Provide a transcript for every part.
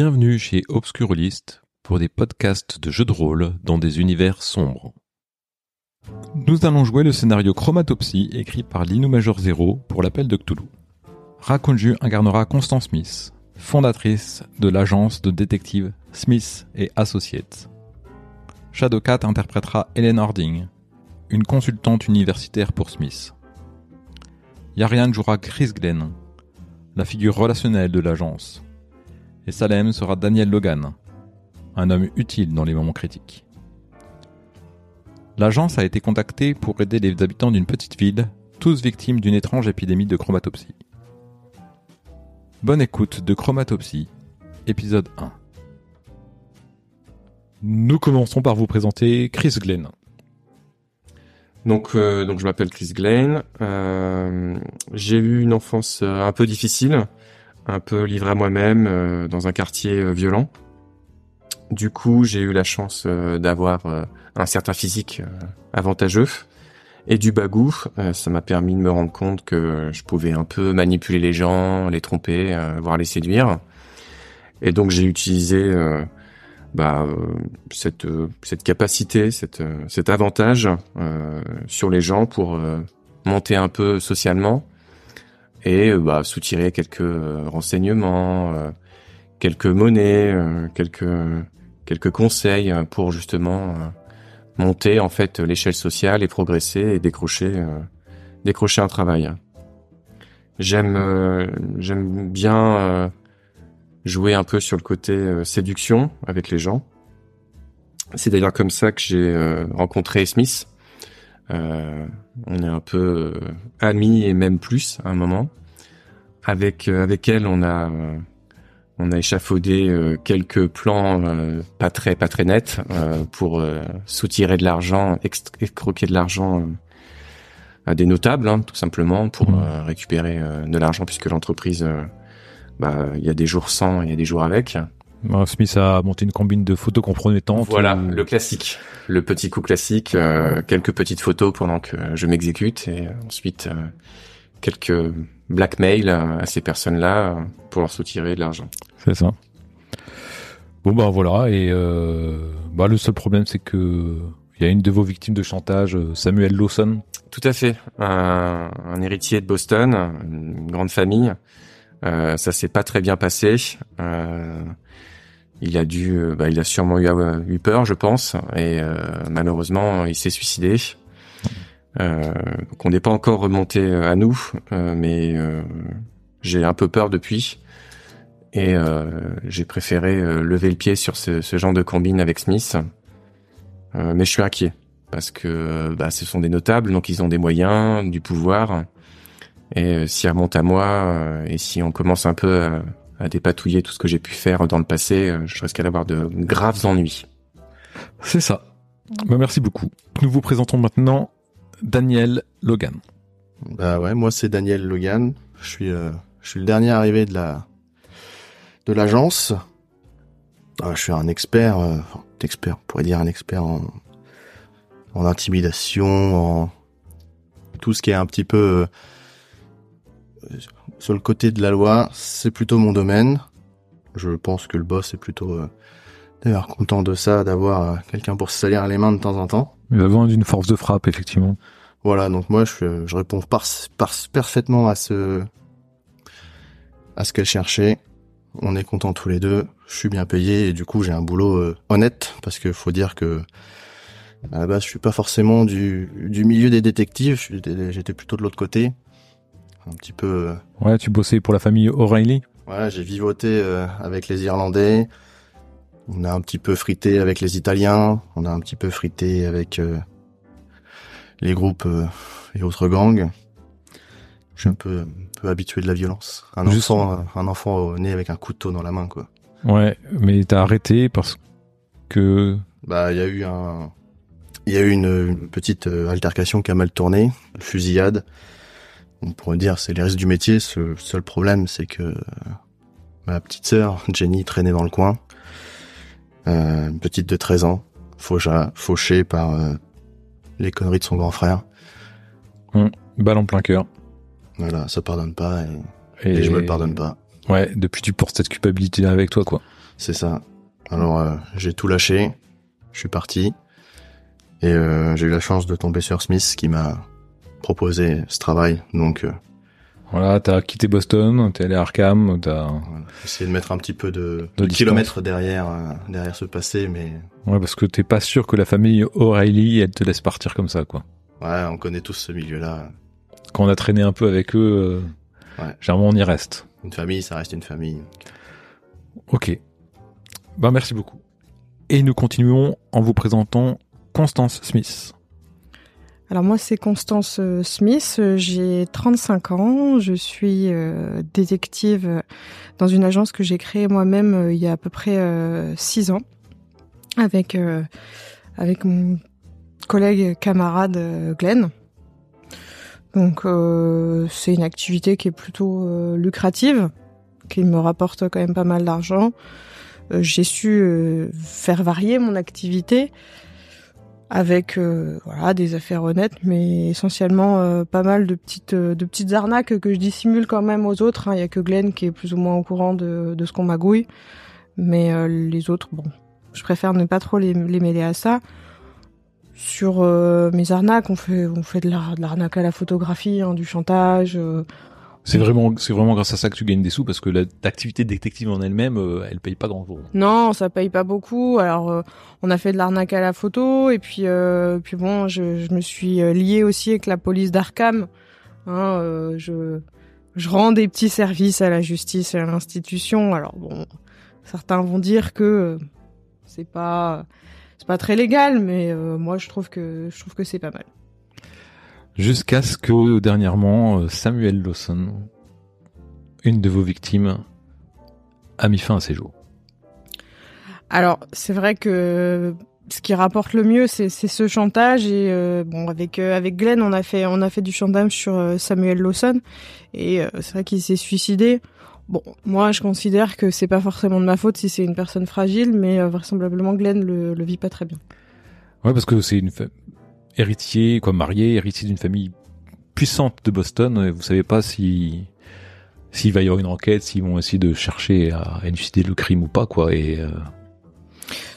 Bienvenue chez Obscurlist pour des podcasts de jeux de rôle dans des univers sombres. Nous allons jouer le scénario Chromatopsie écrit par Lino Major Zero pour l'appel de Cthulhu. Raconju incarnera Constance Smith, fondatrice de l'agence de détectives Smith et Associates. Shadowcat interprétera Helen Harding, une consultante universitaire pour Smith. Yarian jouera Chris Glenn, la figure relationnelle de l'agence. Et Salem sera Daniel Logan, un homme utile dans les moments critiques. L'agence a été contactée pour aider les habitants d'une petite ville, tous victimes d'une étrange épidémie de chromatopsie. Bonne écoute de Chromatopsie, épisode 1. Nous commençons par vous présenter Chris Glenn. Donc, euh, donc je m'appelle Chris Glenn. Euh, j'ai eu une enfance euh, un peu difficile, un peu livrée à moi-même euh, dans un quartier euh, violent. Du coup, j'ai eu la chance euh, d'avoir un certain physique avantageux et du bagou. Ça m'a permis de me rendre compte que je pouvais un peu manipuler les gens, les tromper, voire les séduire. Et donc j'ai utilisé bah, cette, capacité, cette, cet avantage sur les gens pour monter un peu socialement et euh, bah, soutirer quelques euh, renseignements, euh, quelques monnaies, quelques quelques conseils pour justement monter en fait l'échelle sociale et progresser et décrocher décrocher un travail. J'aime j'aime bien jouer un peu sur le côté séduction avec les gens. C'est d'ailleurs comme ça que j'ai rencontré Smith. Euh, on est un peu euh, amis et même plus à un moment. Avec euh, avec elle, on a on a échafaudé quelques plans pas très pas très nets pour soutirer de l'argent, escroquer de l'argent à des notables, hein, tout simplement, pour euh, récupérer de l'argent puisque l'entreprise, bah, il y a des jours sans, il y a des jours avec. Euh, Smith a monté une combine de photos compromettantes. Voilà, où- le classique, le petit coup classique, euh, quelques petites photos pendant que je m'exécute et euh, ensuite euh, quelques blackmail euh, à ces personnes-là euh, pour leur soutirer de l'argent. C'est ça. Bon bah voilà et euh, bah le seul problème c'est que il y a une de vos victimes de chantage, euh, Samuel Lawson. Tout à fait, un, un héritier de Boston, une grande famille. Euh, ça s'est pas très bien passé. Euh, il a dû, euh, bah, il a sûrement eu, eu peur, je pense, et malheureusement, il s'est suicidé. Euh, donc on n'est pas encore remonté à nous, euh, mais euh, j'ai un peu peur depuis, et j'ai préféré lever le pied sur ce, ce genre de combine avec Smith. Mais je suis inquiet parce que bah, ce sont des notables, donc ils ont des moyens, du pouvoir. Et euh, si elle remonte à moi, euh, et si on commence un peu à, à dépatouiller tout ce que j'ai pu faire dans le passé, euh, je risque d'avoir de graves ennuis. C'est ça. Bah, merci beaucoup. Nous vous présentons maintenant Daniel Logan. Bah ouais, moi c'est Daniel Logan. Je suis, euh, je suis le dernier arrivé de la de l'agence. Ah, je suis un expert, euh, expert, on pourrait dire un expert en, en intimidation, en tout ce qui est un petit peu euh, sur le côté de la loi. C'est plutôt mon domaine. Je pense que le boss est plutôt euh, d'ailleurs content de ça, d'avoir euh, quelqu'un pour se salir les mains de temps en temps. Il a besoin d'une force de frappe effectivement. Voilà, donc moi je, je réponds par, par- parfaitement à ce à ce qu'elle cherchait. On est contents tous les deux. Je suis bien payé et du coup j'ai un boulot euh, honnête parce que faut dire que à la base je suis pas forcément du, du milieu des détectives. J'étais plutôt de l'autre côté, un petit peu. euh, Ouais, tu bossais pour la famille O'Reilly? voilà, j'ai vivoté euh, avec les Irlandais. On a un petit peu frité avec les Italiens. On a un petit peu frité avec euh, les groupes et autres gangs. Je suis un peu, un peu habitué de la violence. Un Juste- enfant, un enfant né avec un couteau dans la main, quoi. Ouais, mais t'as arrêté parce que Bah, il y a eu un, il y a eu une, une petite altercation qui a mal tourné, une fusillade. On pourrait dire c'est les risques du métier. Ce seul problème, c'est que euh, ma petite sœur Jenny traînait dans le coin, euh, une petite de 13 ans, faucha, fauchée par euh, les conneries de son grand frère. balle en plein cœur. Voilà, ça pardonne pas et, et je me le pardonne pas. Ouais, depuis tu portes cette culpabilité avec toi quoi. C'est ça. Alors euh, j'ai tout lâché, je suis parti et j'ai eu la chance de tomber sur Smith qui m'a proposé ce travail. Donc euh, voilà, t'as quitté Boston, t'es allé à Arkham, t'as voilà. essayé de mettre un petit peu de, De de kilomètres derrière euh, derrière ce passé, mais ouais parce que t'es pas sûr que la famille O'Reilly elle te laisse partir comme ça quoi. ouais, on connaît tous ce milieu-là. Quand on a traîné un peu avec eux, euh, Ouais. généralement on y reste. Une famille, ça reste une famille. Ok. Ben merci beaucoup. Et nous continuons en vous présentant Constance Smith. Alors moi c'est Constance euh, Smith, euh, j'ai 35 ans, je suis euh, détective dans une agence que j'ai créée moi-même il y a à peu près 6 ans avec avec mon collègue camarade Glenn. Donc c'est une activité qui est plutôt lucrative, qui me rapporte quand même pas mal d'argent. J'ai su faire varier mon activité avec euh, voilà des affaires honnêtes, mais essentiellement euh, pas mal de petites euh, de petites arnaques que je dissimule quand même aux autres. hein. Il y a que Glenn qui est plus ou moins au courant de, de ce qu'on magouille, mais euh, les autres, bon, je préfère ne pas trop les, les mêler à ça. Sur euh, mes arnaques, on fait on fait de la- de l'arnaque à la photographie, hein, du chantage. C'est vraiment, c'est vraiment grâce à ça que tu gagnes des sous parce que la- l'activité détective en elle-même, euh, elle paye pas grand chose. Non, ça paye pas beaucoup. Alors, euh, on a fait de l'arnaque à la photo, et puis, euh, puis bon, je, me suis euh, liée aussi avec la police d'Arkham. Hein, je, rends des petits services à la justice et à l'institution. Alors bon, certains vont dire que c'est pas, c'est pas très légal, mais moi, je trouve que, je trouve que c'est pas mal. Jusqu'à ce que dernièrement euh, Samuel Lawson, une de vos victimes, a mis fin à ses jours. Alors, c'est vrai que ce qui rapporte le mieux, c'est ce chantage. Et euh, bon, avec euh, avec Glenn, on a fait on a fait du chantage sur euh, Samuel Lawson, et c'est vrai qu'il s'est suicidé. Bon, moi, je considère que c'est pas forcément de ma faute si c'est une personne fragile, mais vraisemblablement Glenn le, le vit pas très bien. Ouais, parce que c'est une héritier, quoi, marié, héritier d'une famille puissante de Boston. Vous savez pas si s'il va y avoir une enquête, s'ils vont essayer de chercher à élucider le crime ou pas, quoi. Euh,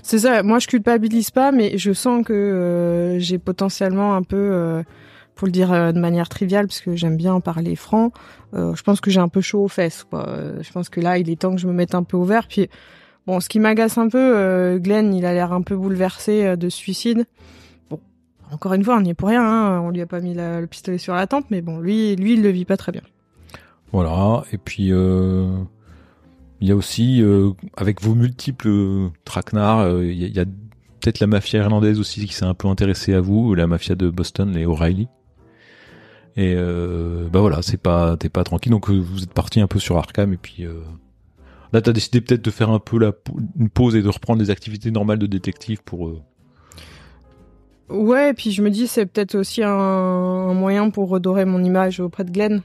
C'est ça. Moi, je culpabilise pas, mais je sens que euh, j'ai potentiellement un peu, euh, pour le dire de manière triviale, parce que j'aime bien en parler franc. je pense que j'ai un peu chaud aux fesses. Quoi. Je pense que là, il est temps que je me mette un peu au vert. Puis, bon, ce qui m'agace un peu, Glenn, il a l'air un peu bouleversé de suicide. Encore une fois, on n'y est pour rien. Hein, on lui a pas mis le pistolet sur la tempe, mais bon, lui, lui, il le vit pas très bien. voilà. Et puis euh, il y a aussi euh, avec vos multiples traquenards, euh, il y a, il y a peut-être la mafia irlandaise aussi qui s'est un peu intéressée à vous, la mafia de Boston, les O'Reilly. Et bah voilà, c'est pas t'es pas tranquille. Donc vous êtes parti un peu sur Arkham et puis là t'as décidé peut-être de faire un peu une pause et de reprendre des activités normales de détective pour Ouais, et puis je me dis, c'est peut-être aussi un, un moyen pour redorer mon image auprès de Glenn.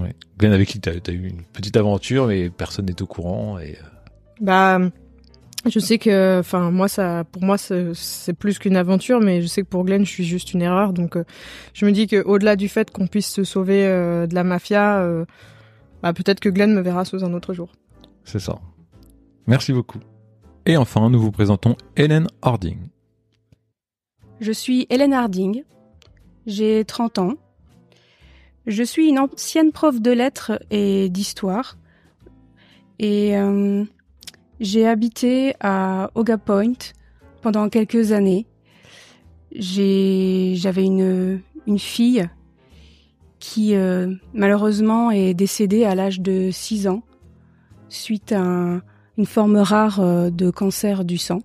ouais. Glenn avec qui t'as as eu une petite aventure mais personne n'est au courant et euh, Bah, je sais que, enfin, moi, ça, pour moi, c'est plus qu'une aventure, mais je sais que pour Glenn, je suis juste une erreur. Donc, euh, je me dis que, au-delà du fait qu'on puisse se sauver euh, de la mafia, euh, bah, peut-être que Glenn me verra sous un autre jour. c'est ça. Merci beaucoup. Et enfin, nous vous présentons Helen Harding. Je suis Hélène Harding, j'ai 30 ans. Je suis une ancienne prof de lettres et d'histoire. Et euh, j'ai habité à Oga Point pendant quelques années. J'avais une, fille qui euh, malheureusement est décédée à l'âge de 6 ans suite à un- une forme rare euh, de cancer du sang.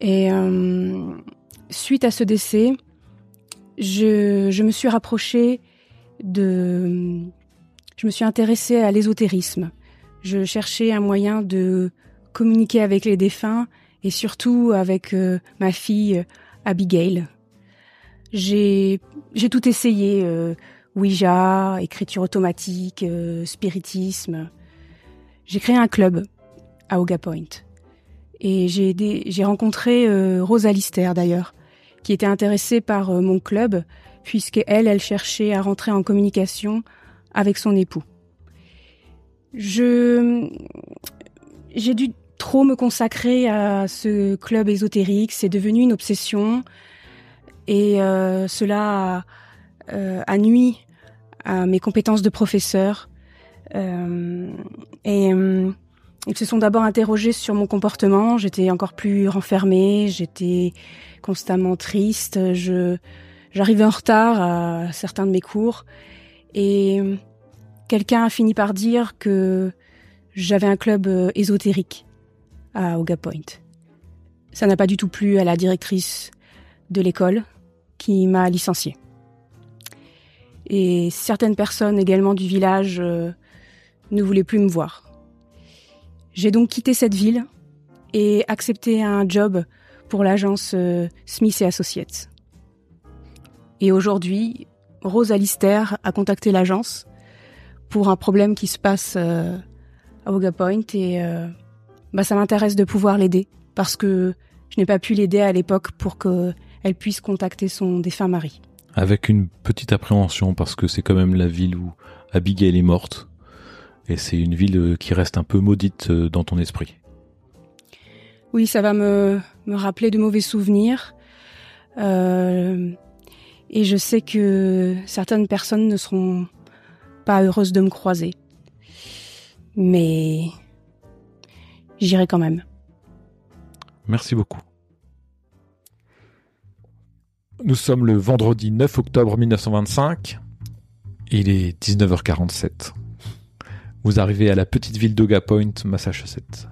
Et euh, suite à ce décès, je, je me suis rapprochée de... Je me suis intéressée à l'ésotérisme. Je cherchais un moyen de communiquer avec les défunts et surtout avec euh, ma fille Abigail. J'ai j'ai tout essayé, euh, Ouija, écriture automatique, euh, spiritisme. J'ai créé un club à Oga Point. Et j'ai rencontré euh, Lister d'ailleurs, qui était intéressée par euh, mon club, puisque elle, cherchait à rentrer en communication avec son époux. Je j'ai dû trop me consacrer à ce club ésotérique. C'est devenu une obsession. Et euh, cela a, a, nuit à mes compétences de professeur. Euh, et euh, ils se sont d'abord interrogés sur mon comportement. J'étais encore plus renfermée, j'étais constamment triste. Je j'arrivais en retard à certains de mes cours. Et quelqu'un a fini par dire que j'avais un club ésotérique à Oga Point. Ça n'a pas du tout plu à la directrice de l'école qui m'a licenciée. Et certaines personnes également du village euh, ne voulaient plus me voir. J'ai donc quitté cette ville et accepté un job pour l'agence euh, Smith et Associates. Et aujourd'hui, Rose Alistair a contacté l'agence pour un problème qui se passe euh, à Oga Point et euh, bah, ça m'intéresse de pouvoir l'aider parce que je n'ai pas pu l'aider à l'époque pour qu'elle puisse contacter son défunt mari. Avec une petite appréhension parce que c'est quand même la ville où Abigail est morte et c'est une ville qui reste un peu maudite euh, dans ton esprit. Oui, ça va me, me rappeler de mauvais souvenirs. Euh, et je sais que certaines personnes ne seront pas heureuses de me croiser. Mais j'irai quand même. Merci beaucoup. Nous sommes le vendredi 9 octobre 1925. Il est 19h47. Vous arrivez à la petite ville d'Oga Point, Massachusetts.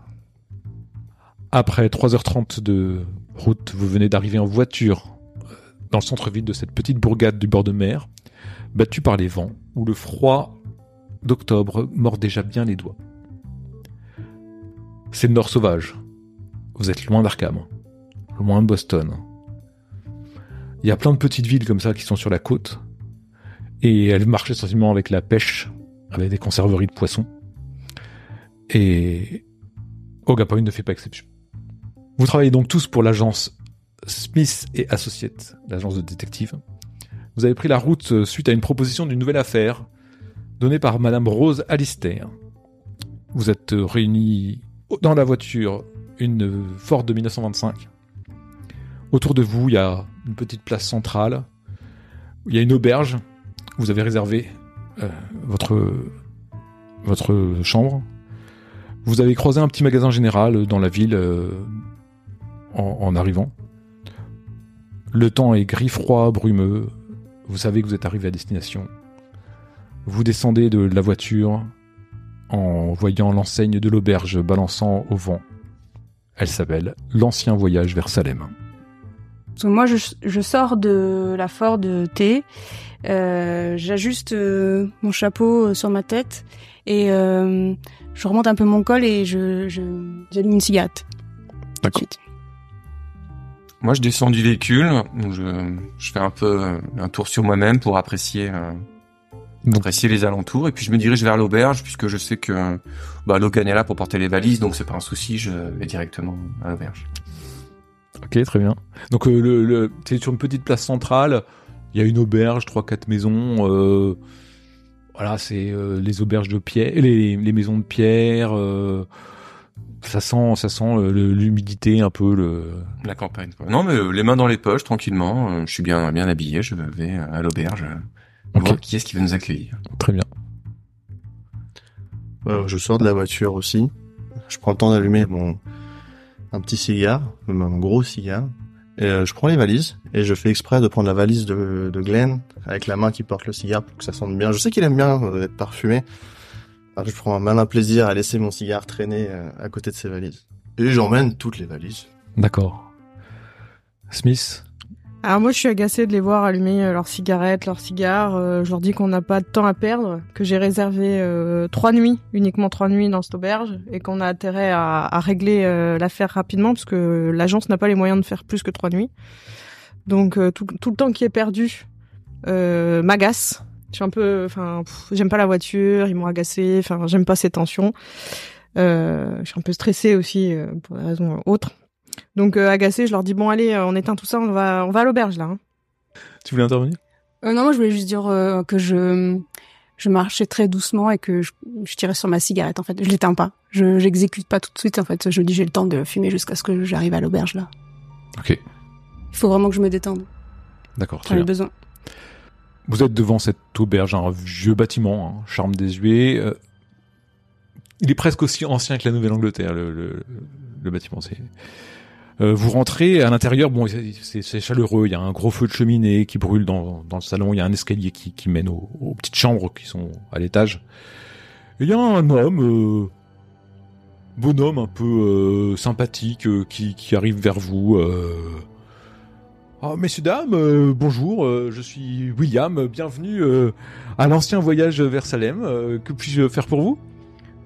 Après 3h30 de route, vous venez d'arriver en voiture euh, dans le centre-ville de cette petite bourgade du bord de mer, battue par les vents, où le froid d'octobre mord déjà bien les doigts. C'est le nord sauvage. Vous êtes loin d'Arkham, loin de Boston. Il y a plein de petites villes comme ça qui sont sur la côte, et elles marchent essentiellement avec la pêche, avec des conserveries de poissons. Et Oga Point ne fait pas exception. Vous travaillez donc tous pour l'agence Smith et Associates, l'agence de détective. Vous avez pris la route suite à une proposition d'une nouvelle affaire donnée par Madame Rose Alistair. Vous êtes réunis dans la voiture, une Ford de 1925. Autour de vous, il y a une petite place centrale. Il y a une auberge. Vous avez réservé euh, votre votre chambre. Vous avez croisé un petit magasin général dans la ville euh, en, en, arrivant. Le temps est gris froid, brumeux. Vous savez que vous êtes arrivé à destination. Vous descendez de la voiture en voyant l'enseigne de l'auberge balançant au vent. Elle s'appelle L'Ancien Voyage vers Salem. Moi, je, je, sors de la Ford T, euh, j'ajuste euh, mon chapeau sur ma tête et euh, je remonte un peu mon col et je, je j'allume une cigarette. D'accord. Moi, je descends du véhicule, je, je fais un peu un tour sur moi-même pour apprécier apprécier les alentours et puis je me dirige vers l'auberge puisque je sais que bah, Logan est là pour porter les valises donc c'est pas un souci je vais directement à l'auberge ok très bien donc euh, le, le c'est sur une petite place centrale il y a une auberge trois quatre maisons euh, voilà c'est euh, les auberges de pierre les, les maisons de pierre euh, ça sent ça sent l'humidité un peu le la campagne quoi. non mais les mains dans les poches tranquillement je suis bien bien habillé je vais à l'auberge on okay. qui est-ce qui va nous accueillir. Très bien. Euh, je sors de la voiture aussi. Je prends le temps d'allumer mon un petit cigare, un gros cigare. Euh, je prends les valises et je fais exprès de prendre la valise de, de Glenn avec la main qui porte le cigare pour que ça sente bien. Je sais qu'il aime bien euh, être parfumé. Alors, je prends un malin plaisir à laisser mon cigare traîner euh, à côté de ses valises. Et j'emmène toutes les valises. D'accord. Smith, alors moi, je suis agacée de les voir allumer leurs cigarettes, leurs cigares. Euh, je leur dis qu'on n'a pas de temps à perdre, que j'ai réservé euh, trois nuits, uniquement trois nuits dans cette auberge, et qu'on a intérêt à, à régler euh, l'affaire rapidement, parce que l'agence n'a pas les moyens de faire plus que trois nuits. Donc tout, tout, le temps qui est perdu m'agace. Je suis un peu, enfin, j'aime pas la voiture, ils m'ont agacé. Enfin, j'aime pas ces tensions. je suis un peu stressée aussi pour des raisons autres. Donc euh, agacé, je leur dis bon allez, euh, on éteint tout ça, on va on va à l'auberge là. Hein. Tu voulais intervenir? Euh, Non, moi je voulais juste dire euh, que je je marchais très doucement et que je, tirais sur ma cigarette. En fait, je l'éteins pas. Je j'exécute pas tout de suite. En fait, je me dis j'ai le temps de fumer jusqu'à ce que j'arrive à l'auberge là. Ok. Il faut vraiment que je me détende. D'accord. J'en ai besoin. Vous êtes devant cette auberge, un vieux bâtiment, hein, charme désuet. Euh, il est presque aussi ancien que la Nouvelle-Angleterre, le, le, le, bâtiment. C'est. Euh, vous rentrez à l'intérieur, bon, c'est chaleureux. Il y a un gros feu de cheminée qui brûle dans, le salon. Il y a un escalier qui, mène aux, petites chambres qui sont à l'étage. Il y a un homme, euh, bonhomme un peu euh, sympathique, qui, qui arrive vers vous. Oh, messieurs, dames, bonjour, je suis William, bienvenue à l'ancien voyage vers Salem. que puis-je faire pour vous?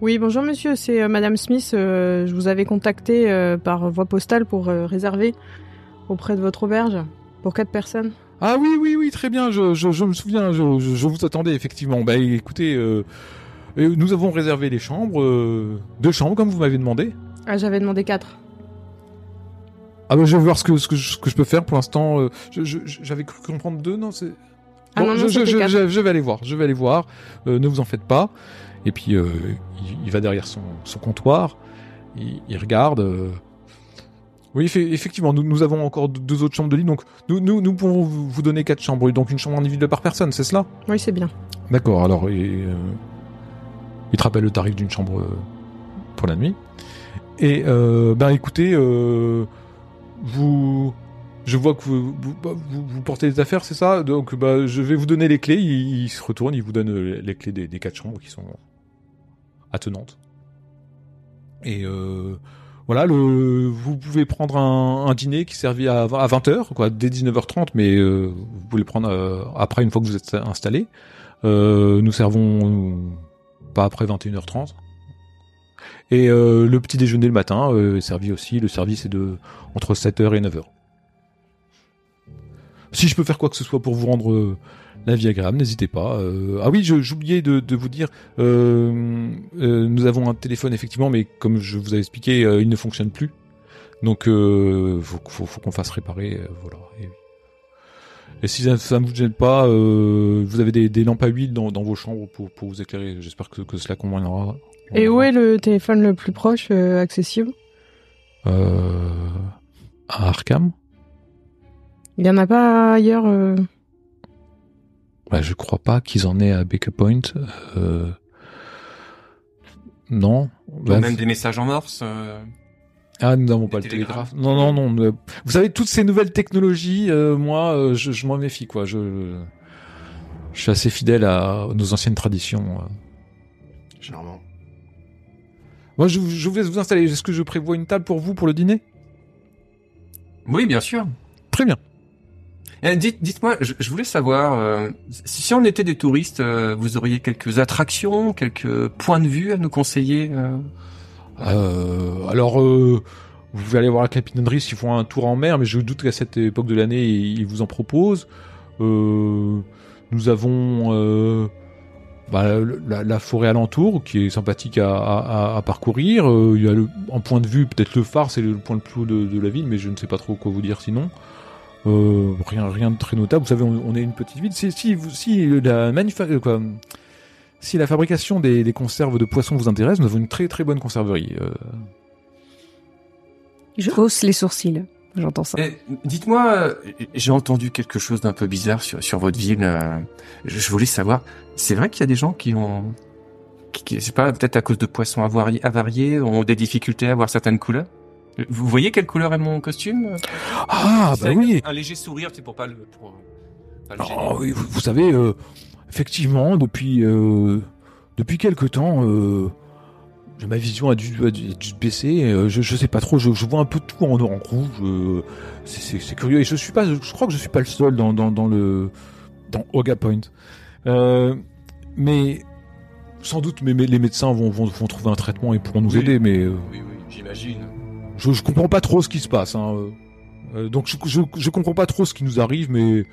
Oui, bonjour monsieur, c'est euh, Madame Smith. Euh, je vous avais contacté euh, par voie postale pour réserver auprès de votre auberge pour quatre personnes. Ah oui, oui, oui, très bien, je, je, me souviens, je, je, vous attendais effectivement. Bah écoutez, nous avons réservé les chambres, deux chambres comme vous m'avez demandé. Ah, j'avais demandé quatre. Ah bah je vais voir ce que, ce que, je, que je peux faire pour l'instant. J'avais cru comprendre deux, non c'est... Ah non, non, je, je, vais aller voir, je vais aller voir. ne vous en faites pas. Et puis euh, il, va derrière son, comptoir, il, regarde. Euh. Oui, effectivement, nous, nous, avons encore deux autres chambres de lit, donc nous, nous, nous pouvons vous donner quatre chambres, donc une chambre individuelle par personne, c'est cela? Oui, c'est bien. D'accord, alors euh, il te rappelle le tarif d'une chambre pour la nuit. Et ben écoutez, vous, je vois que vous, bah, vous, vous, portez des affaires, c'est ça? Donc bah, je vais vous donner les clés. Il, se retourne, il vous donne les clés des, des quatre chambres qui sont attenante. Et euh, voilà, le, vous pouvez prendre un, dîner qui servit à, à 20h, quoi, dès 19h30, mais euh, vous pouvez le prendre euh, après une fois que vous êtes installé. Nous servons pas après 21h30. Et le petit déjeuner le matin est servi aussi. Le service est de entre 7h et 9h. Si je peux faire quoi que ce soit pour vous rendre la vie agréable, n'hésitez pas. Euh, ah oui, j'oubliais de, de, vous dire, euh, euh, nous avons un téléphone effectivement, mais comme je vous avais expliqué, il ne fonctionne plus. Donc, faut, faut, faut qu'on fasse réparer, voilà. Et, si ça, ne vous gêne pas, vous avez des, des, lampes à huile dans, dans vos chambres pour, pour vous éclairer. J'espère que, que cela conviendra. Et où est le téléphone le plus proche accessible? Euh, À Arkham? Il y en a pas ailleurs bah, je crois pas qu'ils en aient à Baker Point. Euh... Non. Bah, même des messages en morse. Euh... Ah, nous n'avons pas le télégraphe. Non, non, non. Vous savez, toutes ces nouvelles technologies, euh, moi, euh, je, je m'en méfie, quoi. Je, je suis assez fidèle à nos anciennes traditions. Euh. Généralement. Moi, je, je vous laisse vous installer. Est-ce que je prévois une table pour vous pour le dîner? Oui, bien sûr. Très bien. Eh, dites, dites-moi, je, voulais savoir euh, si on était des touristes, euh, vous auriez quelques attractions, quelques points de vue à nous conseiller. Euh, alors, vous pouvez aller voir la capitainerie s'ils font un tour en mer, mais je doute qu'à cette époque de l'année, ils vous en proposent. nous avons bah, la, forêt alentour qui est sympathique à, parcourir. il y a le, en point de vue, peut-être le phare, c'est le point le plus haut de, de, la ville, mais je ne sais pas trop quoi vous dire sinon. Euh, rien, rien de très notable. Vous savez, on, est une petite ville. Si, si, si la quoi, si la fabrication des, des, conserves de poissons vous intéresse, nous avons une très très bonne conserverie. Euh. Je hausse les sourcils. J'entends ça. Eh, dites-moi, j'ai entendu quelque chose d'un peu bizarre sur, sur votre ville. Euh, je voulais savoir, c'est vrai qu'il y a des gens qui ont, qui, qui c'est pas peut-être à cause de poissons avariés, ont des difficultés à voir certaines couleurs? Vous voyez quelle couleur est mon costume? Ah, bah oui. Un léger sourire, c'est pour pas le. Pour, oh, oui, vous, savez, euh, effectivement, depuis euh, depuis quelque temps, euh, ma vision a dû, a dû, baisser. Euh, je, je sais pas trop. Je, je, vois un peu tout en, en rouge. Euh, c'est curieux. Et je suis pas. Je crois que je suis pas le seul dans dans, dans le dans Oga Point. mais sans doute, mais, les médecins vont, vont, vont trouver un traitement et pourront nous aider. Mais oui, oui, j'imagine je, je comprends pas trop ce qui se passe. Hein. Euh, donc je, je, je, comprends pas trop ce qui nous arrive, mais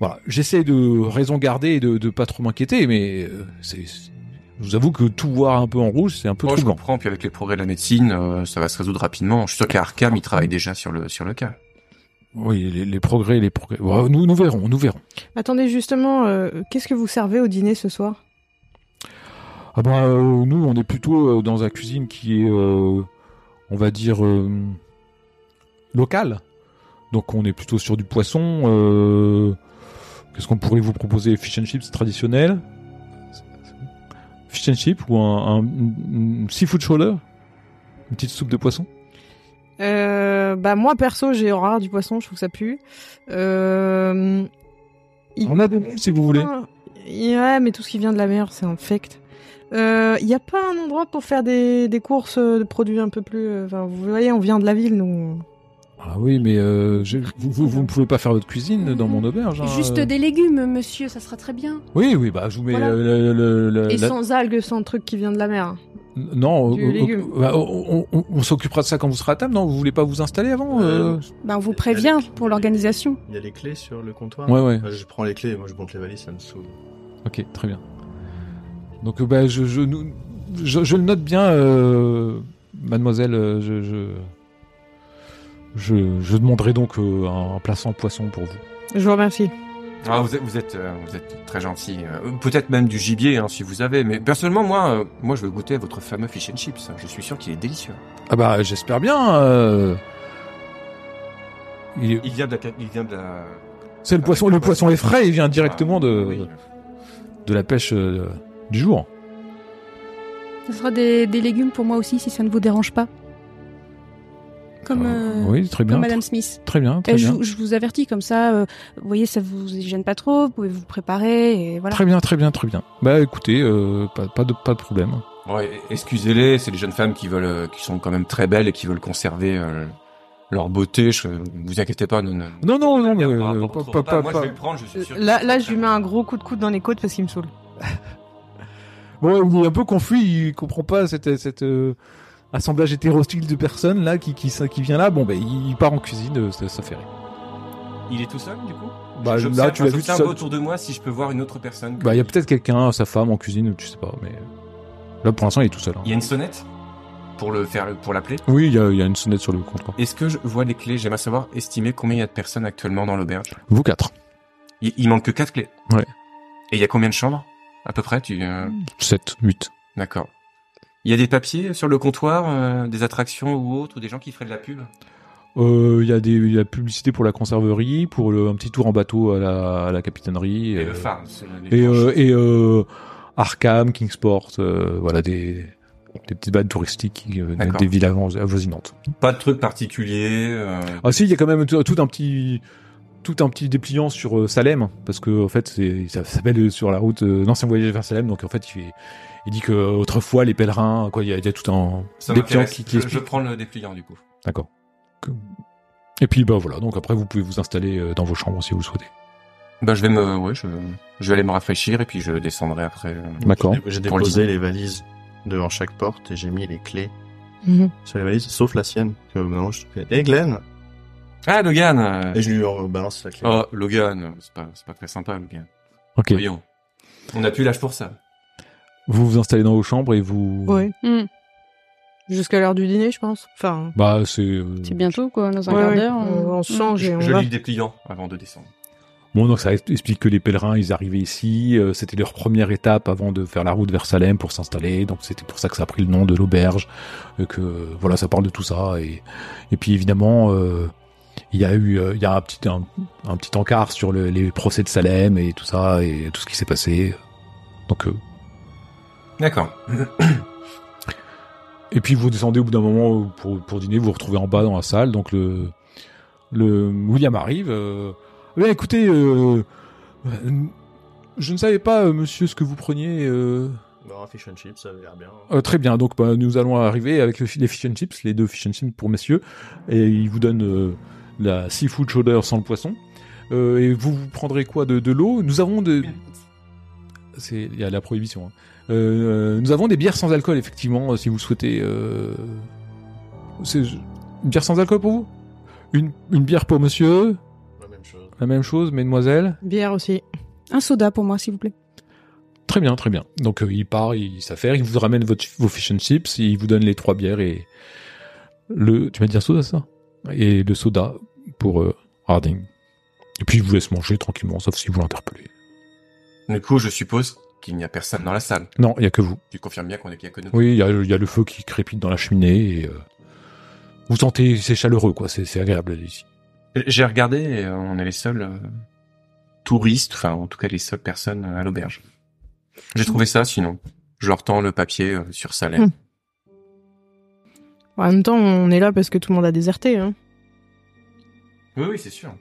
voilà, j'essaie de raison garder et de, de pas trop m'inquiéter, mais euh, c'est, je vous avoue que tout voir un peu en rouge, c'est un peu Moi, troublant. Je comprends, puis avec les progrès de la médecine, euh, ça va se résoudre rapidement. Je suis sûr qu'à Arkham, ils travaillent déjà sur le sur le cas. Oui, les, les progrès, les progrès. nous, nous verrons, nous verrons. Attendez, justement, qu'est-ce que vous servez au dîner ce soir? Ah bah euh, nous on est plutôt dans la cuisine qui est euh, on va dire euh, locale. Donc on est plutôt sur du poisson. euh, Qu'est-ce qu'on pourrait vous proposer? Fish and chips traditionnel Fish and chips ou un, seafood shoulder Une petite soupe de poisson? Euh, bah moi perso j'ai horreur du poisson, je trouve que ça pue. Euh, il- On a des si vous voulez. Ah, Ouais, mais tout ce qui vient de la mer, c'est infect. Il n'y a pas un endroit pour faire des, des courses de produits un peu plus. euh, Enfin, vous voyez, on vient de la ville, nous. Ah oui, mais euh, vous, vous, vous ne pouvez pas faire votre cuisine dans mon auberge. hein, Juste euh. des légumes, monsieur, ça sera très bien. Oui, oui, bah je vous mets Voilà. euh, le, le- le- Et la- sans algues, sans truc qui vient de la mer. Non, Du euh, euh, légume. bah, on, on- on s'occupera de ça quand vous serez à table. Non, vous voulez pas vous installer avant euh? Ben, on vous prévient pour l'organisation. Il y a les clés sur le comptoir. Ouais, ouais. Euh, Je prends les clés, moi je monte les valises, ça me saoule. Ok, très bien. Donc, euh, bah, je, je, nous- je, je le note bien, euh, mademoiselle. euh, Je, je, je, je demanderai donc euh, un plat sans poisson pour vous. Je vous remercie. Ah, vous êtes, vous êtes, vous êtes très gentil. Peut-être même du gibier, hein, si vous avez. Mais personnellement, moi, moi, je veux goûter à votre fameux fish and chips. Je suis sûr qu'il est délicieux. Ah bah, j'espère bien. euh, il vient de la, il vient de la. C'est le poisson. Le poisson est frais. Il vient directement de, Ah, oui. de la pêche euh, du jour. Ce sera des, des légumes pour moi aussi, si ça ne vous dérange pas. Comme, euh, oui, très bien. comme Madame Smith. Très bien, très Et je, bien. vous- je vous avertis comme ça, euh, vous voyez, ça vous gêne pas trop, vous pouvez vous préparer et voilà. Très bien, très bien, très bien. Bah écoutez, euh, pas, pas de pas de problème. Excusez-les, c'est des jeunes femmes qui veulent, euh, qui sont quand même très belles et qui veulent conserver euh, leur beauté. Je, vous inquiétez pas, non, non. Non, euh, Là, là, je lui mets un gros coup de coude dans les côtes parce qu'il me saoule. Bon, il est un peu confus, il comprend pas cette, cette euh, assemblage hétérostyle de personnes là qui, qui, ça- qui vient là. Bon, ben il part en cuisine, euh, ça, ça fait rire. Il est tout seul, du coup? Bah, là, tu l'as vu seul. autour de moi si je peux voir une autre personne. Bah, il y a peut-être quelqu'un, sa femme en cuisine, tu sais pas, mais là pour l'instant il est tout seul. hein. Il y a une sonnette pour le faire, pour l'appeler? Oui, il y a, il y a une sonnette sur le comptoir. Est-ce que je vois les clés? J'aimerais savoir estimer combien il y a de personnes actuellement dans l'auberge. Vous quatre. Il, il manque que quatre clés. Ouais. Et il y a combien de chambres? À peu près Tu euh, 7, 8. d'accord. Il y a des papiers sur le comptoir, euh, des attractions ou autres, ou des gens qui feraient de la pub? Euh, Il y a des, y a publicité pour la conserverie, pour le, un petit tour en bateau à la, à la capitainerie. Et euh, le les Et, euh, et euh, Arkham, Kingsport, euh, voilà des, des petites balles touristiques euh, des villes avo- avoisinantes. Pas de trucs particuliers. euh, Ah si, il y a quand même tout un petit tout un petit dépliant sur euh, Salem parce que en fait c'est ça s'appelle sur la route euh, l'ancien voyage vers Salem donc en fait il fait il dit que euh, autrefois les pèlerins quoi il y a, il y a tout un ça dépliant qui, qui je, explique. je prends le dépliant du coup. D'accord. Et puis bah voilà donc après vous pouvez vous installer dans vos chambres si vous le souhaitez. Bah je vais me, ouais, je, je vais aller me rafraîchir et puis je descendrai après. D'accord. J'ai- déposé les valises devant chaque porte et j'ai mis les clés Mhm. sur les valises, sauf la sienne. Que maintenant je fais, Eh Glenn Ah Logan. euh, Et je lui balance sa clé. Oh Logan, c'est pas, c'est pas très sympa Logan. Ok. Voyons. On a plus l'âge pour ça. Vous vous installez dans vos chambres et vous. Ouais. Hmm. Jusqu'à l'heure du dîner, je pense. Enfin, Bah c'est. euh, C'est bientôt, quoi, dans un ouais, quart ouais. d'heure. on, on se change Je, et on je va. lis le dépliant avant de descendre. Bon, donc ça explique que les pèlerins, ils arrivaient ici, euh, c'était leur première étape avant de faire la route vers Salem pour s'installer, donc c'était pour ça que ça a pris le nom de l'auberge, euh, que voilà, ça parle de tout ça, et, et puis évidemment, euh, il y a eu, euh, il y a un petit, un, un petit encart sur le- les procès de Salem et tout ça, et tout ce qui s'est passé. Donc, euh, D'accord. et puis vous descendez au bout d'un moment pour, pour dîner, vous vous retrouvez en bas dans la salle, donc le, le William arrive. Euh, Eh, écoutez, euh, je ne savais pas, monsieur, ce que vous preniez. euh, Non, un fish and chips, ça avait l'air bien. euh, très bien, donc bah, nous allons arriver avec le, les fish and chips, les deux fish and chips pour messieurs, et il vous donne euh, la seafood shoulder sans le poisson. Euh, et vous, vous prendrez quoi de, de l'eau? Nous avons de, c'est il y a la prohibition. hein. Euh, nous avons des bières sans alcool effectivement, euh, si vous souhaitez. Euh... C'est une bière sans alcool pour vous? Une, une bière pour monsieur, La même chose. la même chose, mesdemoiselles? Bière aussi. Un soda pour moi, s'il vous plaît. Très bien, très bien. Donc euh, il part, il s'affaire, il vous ramène votre, vos fish and chips, il vous donne les trois bières et le. Tu m'as dit un soda ça? Et le soda pour euh, Harding. Et puis il vous laisse manger tranquillement, sauf si vous l'interpellez. Du coup, je suppose qu'il n'y a personne dans la salle. Non, il y a que vous. Tu confirmes bien qu'on est qu'il y a que nous. Oui, il y a, il y a le feu qui crépite dans la cheminée et euh, vous sentez, c'est chaleureux quoi, c'est agréable ici. J'ai regardé et euh, on est les seuls euh, touristes, enfin en tout cas les seules personnes à l'auberge. J'ai trouvé ça sinon. Je leur tends le papier euh, sur salaire. Hmm. En même temps, on est là parce que tout le monde a déserté. Hein. Oui, oui, c'est sûr.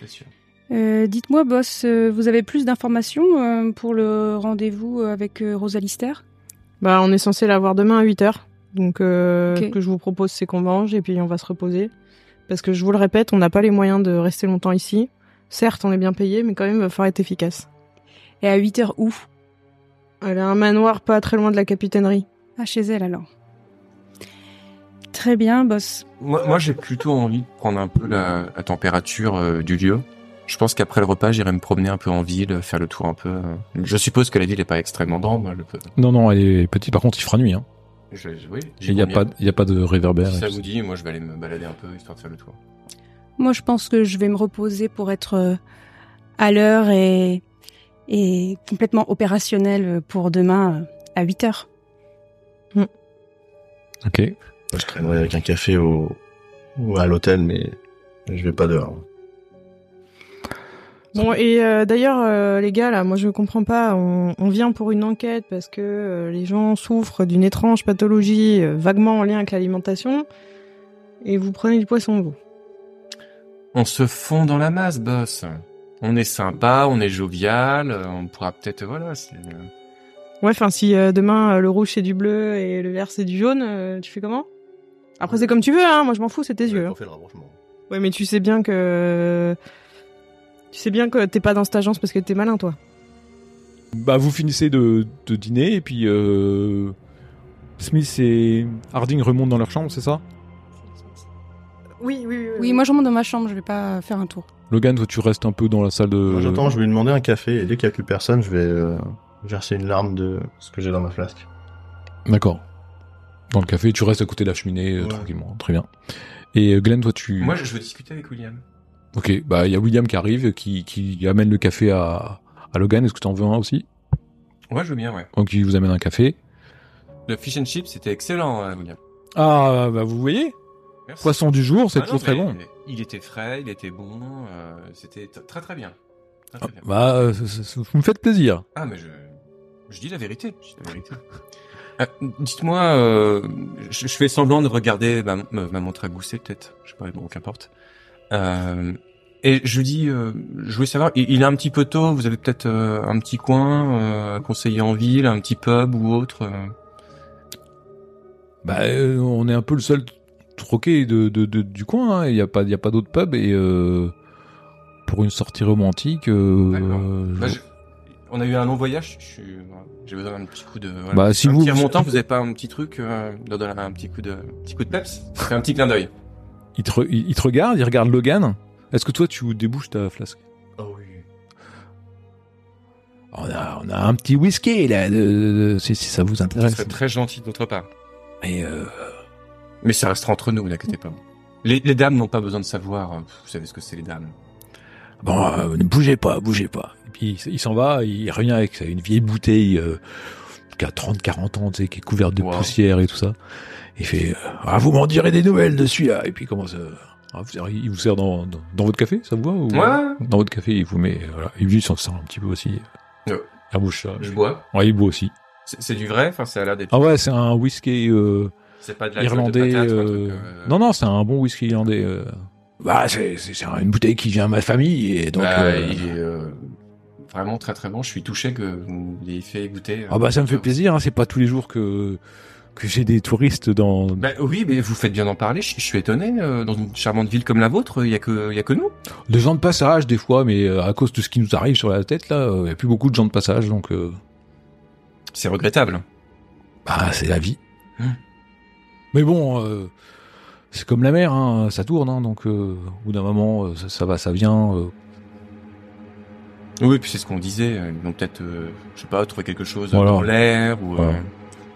C'est sûr. Euh, Dites-moi, boss, euh, vous avez plus d'informations euh, pour le rendez-vous avec euh, Rosa Lister Bah, on est censé l'avoir demain à 8h. Donc, euh, ce que je vous propose, c'est qu'on mange et puis on va se reposer. Parce que je vous le répète, on n'a pas les moyens de rester longtemps ici. Certes, on est bien payé, mais quand même, il va falloir être efficace. Et à 8 heures où? Elle a un manoir pas très loin de la capitainerie. Ah, chez elle alors. Très bien, boss. Moi, moi j'ai plutôt envie de prendre un peu la, la température euh, du lieu. Je pense qu'après le repas, j'irai me promener un peu en ville, faire le tour un peu. euh. Je suppose que la ville n'est pas extrêmement grande. le peu. Non, non, elle est petite. Par contre, il fera nuit. Hein. Je, oui, Et Il n'y a pas, il y a pas de réverbère. Si et ça tout vous dit, moi je vais aller me balader un peu histoire de faire le tour. Moi, je pense que je vais me reposer pour être euh, à l'heure et, et complètement opérationnel pour demain euh, à 8 heures. Ok. Je traînerai avec un café au, ou à l'hôtel, mais je vais pas dehors. Bon, et euh, d'ailleurs, euh, les gars, là, moi je comprends pas. On, on vient pour une enquête parce que euh, les gens souffrent d'une étrange pathologie euh, vaguement en lien avec l'alimentation. Et vous prenez du poisson, vous. On se fond dans la masse, boss. On est sympa, on est jovial, on pourra peut-être, voilà, c'est... Ouais, enfin, si euh, demain le rouge c'est du bleu et le vert c'est du jaune, euh, tu fais comment? Après, c'est comme tu veux, hein. Moi, je m'en fous, c'est tes yeux. hein. On fait le rapprochement. Ouais, mais tu sais bien que. Tu sais bien que t'es pas dans cette agence parce que t'es malin, toi. Bah, vous finissez de, de dîner et puis euh, Smith et Harding remontent dans leur chambre, c'est ça? Oui, oui, oui. Oui, moi je remonte dans ma chambre, je vais pas faire un tour. Logan, toi, tu restes un peu dans la salle de. Moi, j'attends, je vais lui demander un café, et dès qu'il y a plus personne, je vais euh, verser une larme de ce que j'ai dans ma flasque. D'accord. Dans le café, tu restes à côté de la cheminée euh, Ouais. tranquillement, très bien. Et euh, Glenn, toi, tu. Moi, je veux discuter avec William. Ok, bah il y a William qui arrive, qui, qui amène le café à, à Logan. Est-ce que tu en veux un aussi? Ouais, je veux bien, ouais. Donc il vous amène un café. Le fish and chips, c'était excellent, euh, William. Ah bah vous voyez, Merci. poisson du jour, c'est Ah non, toujours très bon. Il était frais, il était bon, euh, c'était très très bien. Très, très bien. Bah euh, vous me faites plaisir. Ah, mais je, je dis la vérité. Je dis la vérité. Euh, Dites-moi, euh, je, je fais semblant de regarder ma, ma, ma montre à gousset, peut-être. Je sais pas, bon, qu'importe. Euh, et je lui dis, euh, je voulais savoir, il, il est un petit peu tôt, vous avez peut-être euh, un petit coin euh, conseiller en ville, un petit pub ou autre. Bah on est un peu le seul troqué de, de, de- du coin. hein. Il y a pas il y a pas d'autres pubs et euh, pour une sortie romantique. euh, Bah, je- on a eu un long voyage. J'ai besoin d'un petit coup de. Voilà. Bah, si un vous- petit remontant, vous avez pas un petit truc, euh, un petit coup de, petit coup de peps? Un petit clin d'œil. il, te il, il te regarde, il regarde Logan. Est-ce que toi tu débouches ta flasque? Oh oui. on a, on a un petit whisky là, de- de- de- si, si ça vous intéresse. serait très gentil de votre part. Et euh, Mais ça restera entre nous, n'inquiétez pas. Les, les dames n'ont pas besoin de savoir. euh, Vous savez ce que c'est les dames. Bon, euh, ne bougez pas, bougez pas. Et puis il, il s'en va, il revient avec une vieille bouteille euh, qui a 30-40 ans, tu sais, qui est couverte de Wow. poussière et tout ça. Il fait euh, Ah, vous m'en direz des nouvelles de celui-là. Et puis il commence à... ah, il vous sert dans, dans, dans votre café, ça vous va ou... Ouais. Dans votre café, il vous met... Voilà. Et lui, il s'en sert un petit peu aussi. Ouais. La bouche, ça. Je bois. Ouais, il boit aussi. C'est du vrai? Enfin, c'est à l'air d'être. Ah ouais, c'est un whisky euh, c'est pas de la irlandais. De patate, euh, truc, euh, Non, non, c'est un bon whisky irlandais. euh. Bah, c'est une bouteille qui vient à ma famille et donc. bah, euh, il euh, vraiment très très bon. Je suis touché que vous l'ayez fait goûter. Ah bah ça me fait plaisir, hein, c'est pas tous les jours que que j'ai des touristes dans. Bah oui, mais vous faites bien d'en parler. Je, je suis étonné. euh, dans une charmante ville comme la vôtre, il y a que il y a que nous. Des gens de passage des fois, mais euh, à cause de ce qui nous arrive sur la tête là, il y a plus beaucoup de gens de passage, donc euh, C'est regrettable. bah c'est la vie. Hmm. Mais bon, euh, c'est comme la mer, hein, ça tourne, hein, donc euh, au bout d'un moment, euh, ça, ça va, ça vient. Oui, puis c'est ce qu'on disait. euh, Ils vont peut-être, euh, je sais pas, trouver quelque chose Voilà. dans l'air ou euh,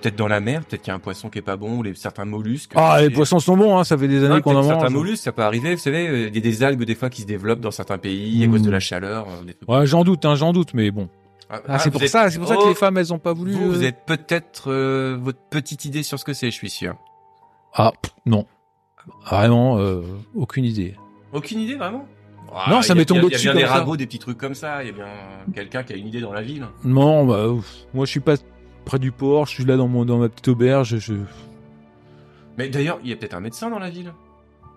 peut-être dans la mer. Peut-être qu'il y a un poisson qui est pas bon ou les, certains mollusques. Ah, les poissons sont bons, hein, ça fait des années qu'on en mange. certains mollusques, ça peut arriver. Vous savez, euh, il y a des algues des fois qui se développent dans certains pays à Hmm. cause de la chaleur. des trucs. Ouais, j'en doute, hein, j'en doute, mais bon. Ah, c'est vous pour êtes- ça, c'est pour ça que Oh, les femmes, elles ont pas voulu. Vous, vous êtes peut-être euh, votre petite idée sur ce que c'est, je suis sûr. Ah, non. Vraiment, aucune idée. Aucune idée vraiment? Non, ça m'est tombé bien- Il y dessus a bien des ça. ragots, des petits trucs comme ça. Il y a bien quelqu'un qui a une idée dans la ville. Non, bah, ouf. moi je suis pas près du port, je suis là dans mon dans ma petite auberge. Je... Mais d'ailleurs, il y a peut-être un médecin dans la ville.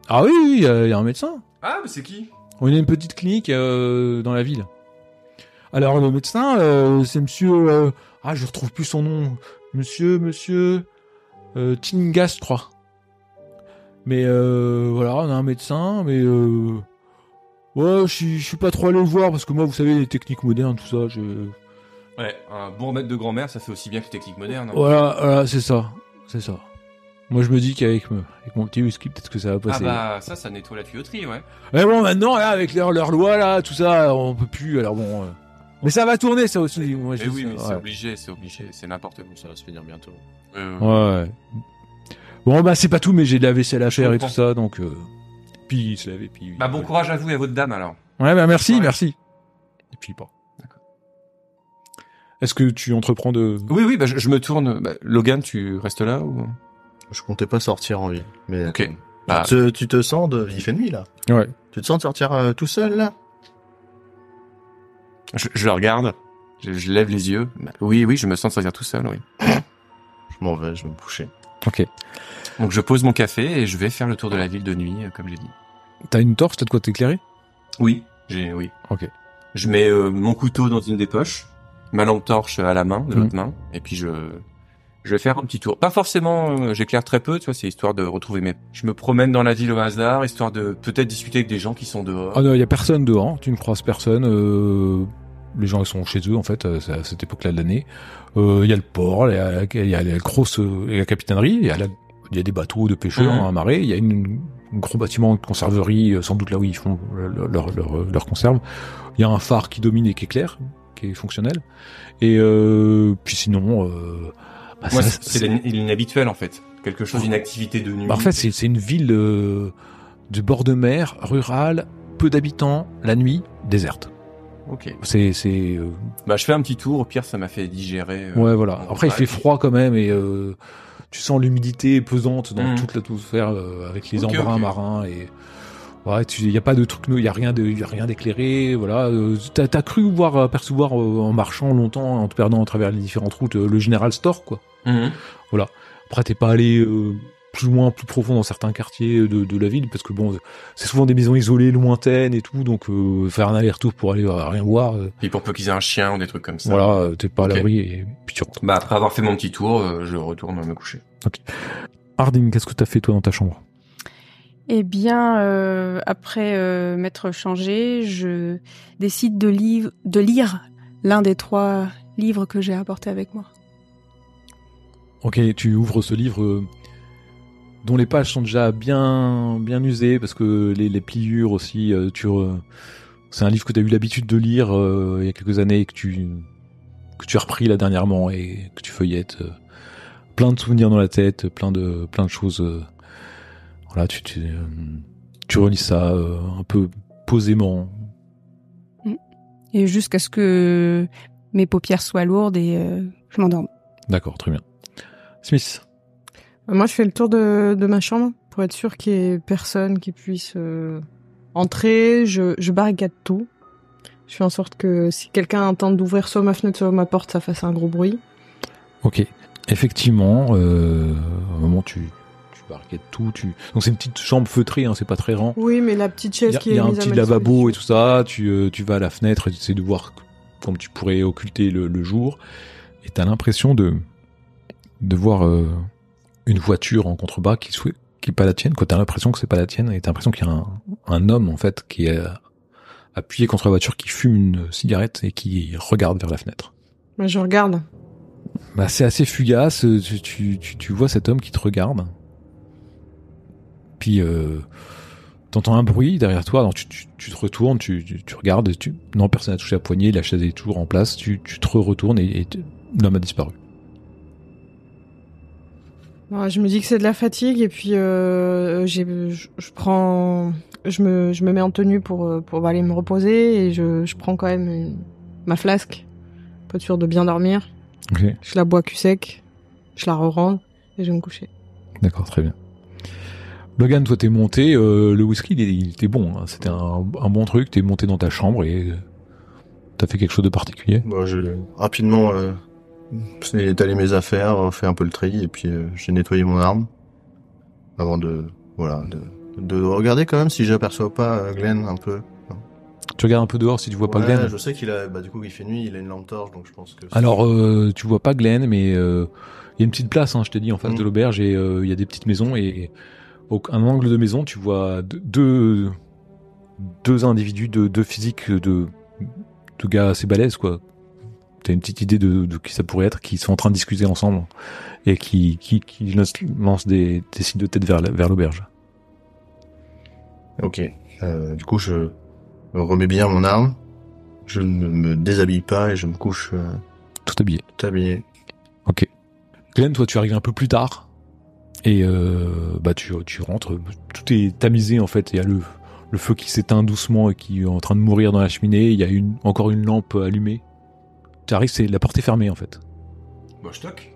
Ah oui, oui, il y, a il y a un médecin. Ah, mais c'est qui? On a une petite clinique euh, dans la ville. Alors le médecin, euh, c'est Monsieur, euh, ah je retrouve plus son nom, Monsieur, Monsieur Tingas, je crois. Mais euh, voilà, on a un médecin, mais euh, ouais, je suis- pas trop allé le voir parce que moi, vous savez, les techniques modernes, tout ça, je Ouais, un bon maître de grand-mère, ça fait aussi bien que les techniques modernes. hein. Voilà, voilà, c'est ça, c'est ça. Moi, je me dis qu'avec avec mon petit whisky, peut-être que ça va Ah passer. bah, ça, ça nettoie la tuyauterie, ouais. Mais bon, maintenant, là, avec leur, leur loi, là, tout ça, on peut plus. Alors bon, euh, mais ça va tourner, ça aussi. Moi, Mais dis oui, mais c'est obligé, c'est obligé, c'est n'importe quoi. Ça va se finir bientôt. Euh, Ouais. Bon, bah, c'est pas tout, mais j'ai de la vaisselle à faire et tout ça, donc. Euh... Puis se laver, puis. Bah, bon courage à vous et à votre dame, alors. Ouais, bah, merci, Ouais. merci. Et puis pas. Est-ce que tu entreprends de. Oui, oui, bah, je, je me tourne. Bah, Logan, tu restes là ou? Je comptais pas sortir en ville. Mais Ok. euh, Bah, tu, te- tu te sens de... Il fait nuit là. Ouais. Tu te sens de sortir euh, tout seul là? Je, je le regarde, je, je lève les yeux. Bah, oui, oui, je me sens de sortir tout seul, oui. Je m'en vais, je vais me coucher. Ok. Donc, je pose mon café et je vais faire le tour de la ville de nuit, euh, comme j'ai dit. T'as une torche, t'as de quoi t'éclairer? Oui, j'ai, oui. Ok. Je mets euh, mon couteau dans une des poches, ma lampe torche à la main, de Mhm. l'autre main, et puis je, je vais faire un petit tour. Pas forcément, euh, j'éclaire très peu, tu vois, c'est histoire de retrouver mes. Je me promène dans la ville au hasard, histoire de peut-être discuter avec des gens qui sont dehors. Ah non, il y a personne dehors, tu ne croises personne. euh, Les gens ils sont chez eux en fait, euh, à cette époque-là de l'année. Euh, Il y a le port, il y a, il y a la grosse, euh, il y a la capitainerie, il y a, la- il y a des bateaux de pêcheurs Mhm. à marée, il y a une, un gros bâtiment de conserverie, euh, sans doute là où ils font leur, leur, leur, leur conserve. Il y a un phare qui domine et qui éclaire, qui est fonctionnel. Et euh, puis sinon, euh, bah, c'est c'est l'in- l'inhabituel en fait, quelque chose, une activité de nuit. bah, en fait, c'est une ville euh, de bord de mer, rurale, peu d'habitants, la nuit, déserte. Ok. C'est, c'est, euh, Bah, je fais un petit tour. Au pire, ça m'a fait digérer. euh, ouais, voilà. Après, il fait froid quand même et euh, tu sens l'humidité pesante dans Mhm. toute l'atmosphère euh, avec les embruns marins et ouais, tu, y a pas de truc, il y a rien de, y a rien d'éclairé, voilà. Euh, t'as, t'as cru voir apercevoir euh, en marchant longtemps, en te perdant à travers les différentes routes, euh, le General Store, quoi. Mhm. Après, t'es pas allé euh, plus loin, plus profond dans certains quartiers de, de la ville, parce que bon, c'est souvent des maisons isolées, lointaines et tout, donc euh, faire un aller-retour pour aller euh, rien voir, euh, Et pour peu qu'ils aient un chien ou des trucs comme ça. voilà, euh, t'es pas à Ok. l'abri et puis tu rentres. Bah, après avoir fait mon petit tour, euh, je retourne me coucher. Harding, qu'est-ce que t'as fait toi dans ta chambre? Eh bien, euh, après euh, m'être changé, je décide de, liv- de lire l'un des trois livres que j'ai apportés avec moi. Ok, tu ouvres ce livre euh, dont les pages sont déjà bien bien usées parce que les, les pliures aussi. euh, tu re- c'est un livre que tu as eu l'habitude de lire euh, il y a quelques années et que tu que tu as repris là dernièrement et que tu feuillettes. euh, plein de souvenirs dans la tête, plein de plein de choses. euh, voilà, tu tu, euh, tu relis ça euh, un peu posément. Et jusqu'à ce que mes paupières soient lourdes et euh, je m'endorme. D'accord, très bien. Smith. Moi, je fais le tour de, de ma chambre pour être sûr qu'il y ait personne qui puisse euh, entrer. Je, je barricade tout. Je fais en sorte que si quelqu'un tente d'ouvrir soit ma fenêtre, soit ma porte, ça fasse un gros bruit. Ok. Effectivement, euh, à un moment tu tu barricades tout. Tu... Donc c'est une petite chambre feutrée, hein, c'est pas très grand. Oui, mais la petite Il chaise y a, qui il est y a un petit lavabo et tout ça. Tu, euh, tu vas à la fenêtre et tu essaies de voir comme tu pourrais occulter le, le jour. Et t'as l'impression de de voir euh, une voiture en contrebas qui qui est pas la tienne. Quoi, t'as l'impression que c'est pas la tienne et t'as l'impression qu'il y a un, un homme en fait qui est euh, appuyé contre la voiture, qui fume une cigarette et qui regarde vers la fenêtre. Bah, je regarde. Bah, c'est assez fugace. euh, Tu, tu, tu, tu vois cet homme qui te regarde. Puis euh, t'entends un bruit derrière toi. Alors tu, tu, tu te retournes, tu, tu, regardes. Tu... Non, personne n'a touché la poignée. La chaise est toujours en place. Tu, tu te retournes et, l'homme a disparu. Bah, je me dis que c'est de la fatigue et puis euh, j'ai, je, je prends, je me, je me mets en tenue pour euh, pour aller me reposer et je, je prends quand même une- ma flasque Pas être sûr de bien dormir. Ok. Je la bois cul sec. Je la re-range et je vais me coucher. D'accord, très bien. Logan, toi t'es monté, euh, le whisky il, il était bon, hein. c'était un, un bon truc, t'es monté dans ta chambre et euh, t'as fait quelque chose de particulier? Bon, je rapidement euh, j'ai étalé mes affaires, euh, fait un peu le tri et puis euh, j'ai nettoyé mon arme avant de voilà de, de regarder quand même si j'aperçois pas euh, Glenn un peu. Tu regardes un peu dehors si tu vois pas Glenn. Je sais qu'il a bah du coup il fait nuit, il a une lampe torche donc je pense que. Alors euh, tu vois pas Glenn, mais euh, il y a une petite place, hein, je t'ai dit, en face Mm. de l'auberge et il y a des petites maisons et au un angle de maison tu vois deux- deux deux individus, deux, deux physiques de de gars assez balèzes quoi. T'as une petite idée de, de qui ça pourrait être, qui sont en train de discuter ensemble et qui qui, qui lancent, des, des signes de tête vers vers l'auberge. Ok. Euh, du coup je remets bien mon arme, je ne me déshabille pas et je me couche euh, Tout habillé. tout habillé. Ok. Glenn, toi, tu arrives un peu plus tard. Et euh, bah tu, tu rentres, tout est tamisé en fait. Il y a le, le feu qui s'éteint doucement et qui est en train de mourir dans la cheminée. Il y a une, encore une lampe allumée. Tu arrives, c'est la porte est fermée en fait. Bon, je toque.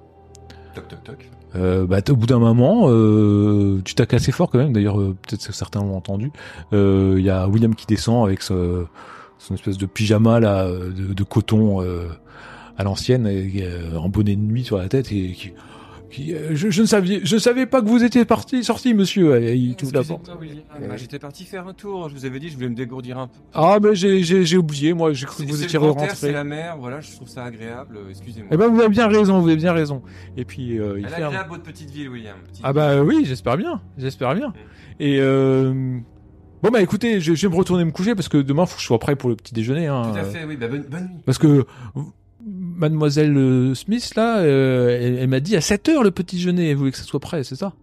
Toc, toc, toc. Euh, bah, au bout d'un moment, euh, tu t'as cassé fort quand même. D'ailleurs, euh, peut-être que certains l'ont entendu. Il y a William qui descend avec ce, son espèce de pyjama là de, de coton à l'ancienne, et, en bonnet de nuit sur la tête et qui, qui, euh, je, je ne savais, je ne savais pas que vous étiez parti, sorti, monsieur. Et il ouvre la porte. Bah, J'étais parti faire un tour. Je vous avais dit, je voulais me dégourdir un peu. Ah, mais j'ai, oublié. Moi, j'ai cru que vous étiez air, c'est rentré. la mer. Voilà, je trouve ça agréable. euh, Excusez-moi. Eh ben, vous avez bien raison, vous avez bien raison. Et puis, euh, il Elle ferme. agréable, votre petite ville, William. Petite Ah bah oui, j'espère bien, j'espère bien. Et euh... bon bah écoutez, je, je vais me retourner me coucher parce que demain faut que je sois prêt pour le petit déjeuner. Hein, Tout à euh, fait, oui. Bah, bonne, bonne nuit. Parce que Mademoiselle euh, Smith là, euh, elle, elle m'a dit à 7 heures le petit déjeuner. Elle voulait que ça soit prêt, c'est ça?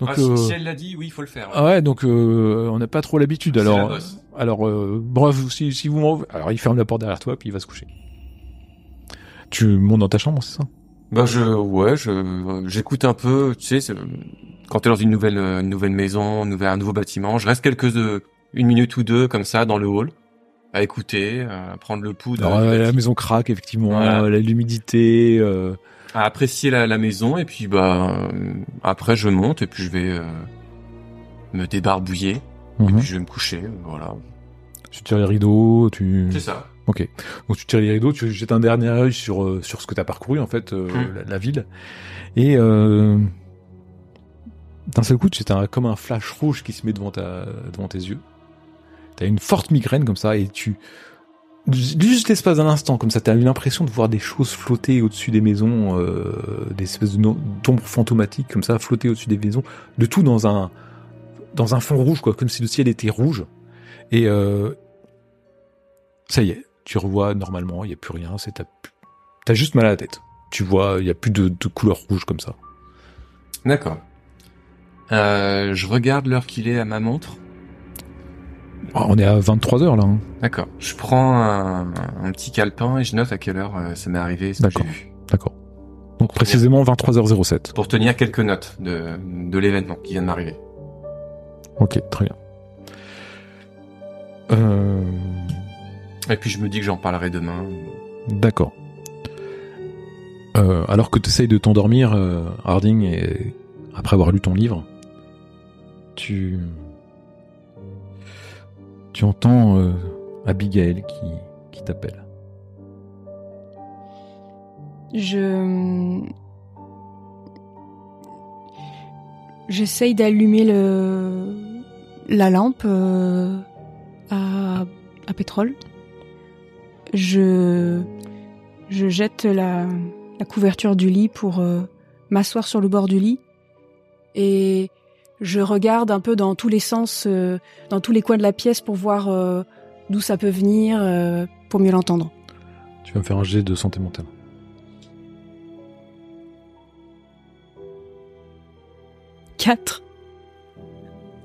Donc Ah, si- euh, si, elle l'a dit, oui, il faut le faire. ah ouais, donc euh, on n'a pas trop l'habitude. La Alors, bosse. alors euh, bref, si, si vous m'en- alors il ferme la porte derrière toi puis il va se coucher. Tu montes dans ta chambre, c'est ça? Bah je ouais je j'écoute un peu tu sais quand t'es dans une nouvelle une nouvelle maison un nouvel un nouveau bâtiment je reste quelques une minute ou deux comme ça dans le hall à écouter à prendre le Alors, euh, la maison craque effectivement, Voilà. euh, l'humidité. Euh... à apprécier la, la maison et puis bah euh, après je monte et puis je vais euh, me débarbouiller et mhm. puis je vais me coucher voilà Tu tires les rideaux, tu. c'est ça Ok. Donc tu tires les rideaux, tu jettes un dernier œil sur sur ce que t'as parcouru en fait, euh, Mm. la, la ville, et d'un seul coup, c'est un comme un flash rouge qui se met devant ta devant tes yeux. T'as une forte migraine comme ça et tu juste l'espace d'un instant comme ça, t'as eu l'impression de voir des choses flotter au-dessus des maisons, euh, des espèces d'ombres fantomatiques comme ça flotter au-dessus des maisons, de tout dans un dans un fond rouge quoi, comme si le ciel était rouge. Et euh, ça y est, tu revois normalement, il y a plus rien, c'est t'as t'as juste mal à la tête. Tu vois, il y a plus de, de couleur rouge comme ça. d'accord euh, je regarde l'heure qu'il est à ma montre On est à 23 heures là. hein. d'accord je prends un, un petit calepin et je note à quelle heure euh, ça m'est arrivé ce que j'ai D'accord. vu D'accord. Donc précisément 23h07. pour tenir quelques notes de, de l'événement qui vient de m'arriver. Ok, très bien. Euh, Et puis je me dis que j'en parlerai demain. D'accord. Euh, alors que tu essayes de t'endormir, Harding, et après avoir lu ton livre, tu tu entends euh, Abigail qui, t'appelle. Je j'essaye d'allumer le la lampe euh, à, à pétrole. Je je jette la, la couverture du lit pour euh, m'asseoir sur le bord du lit et je regarde un peu dans tous les sens, euh, dans tous les coins de la pièce pour voir euh, d'où ça peut venir, euh, pour mieux l'entendre. Tu vas me faire un jet de santé mentale. Quatre.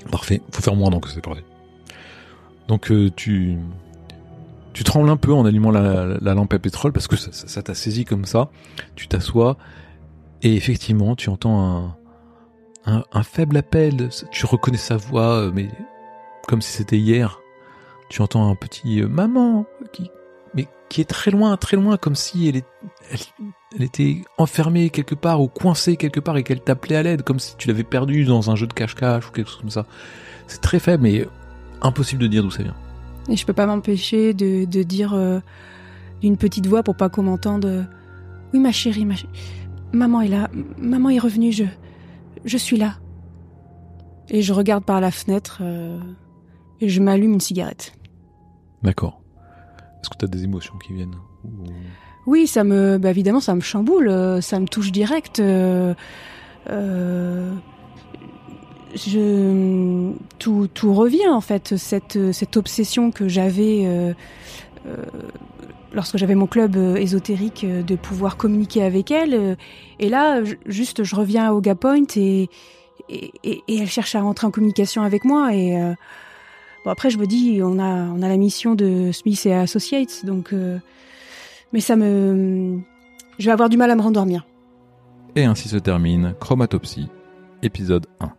Parfait. Faut faire moins donc c'est parfait. Donc tu tu trembles un peu en allumant la, la lampe à pétrole parce que ça t'a saisi comme ça. Tu t'assois et effectivement tu entends un, un faible appel. Tu reconnais sa voix euh, mais comme si c'était hier. Tu entends un petit euh, maman qui mais qui est très loin, très loin, comme si elle, est, elle, était enfermée quelque part ou coincée quelque part et qu'elle t'appelait à l'aide, comme si tu l'avais perdue dans un jeu de cache-cache ou quelque chose comme ça. C'est très faible, mais impossible de dire d'où ça vient. Et je peux pas m'empêcher de, de dire euh, d'une petite voix pour pas qu'on m'entende. euh, oui, ma chérie, ma chérie, maman est là, maman est revenue, je, je suis là. Et je regarde par la fenêtre euh, et je m'allume une cigarette. D'accord. Est-ce que tu as des émotions qui viennent Ou- Oui, ça me, bah évidemment, ça me chamboule, euh, ça me touche direct. euh, euh, je, tout, tout revient en fait, cette, cette obsession que j'avais lorsque j'avais mon club euh, ésotérique euh, de pouvoir communiquer avec elle. euh, et là, juste, je reviens à Oga Point et, elle cherche à rentrer en communication avec moi. Et bon, après, je me dis, on a, on a la mission de Smith et Associates, donc. mais ça me. Je vais avoir du mal à me rendormir. Et ainsi se termine Chromatopsie, épisode 1.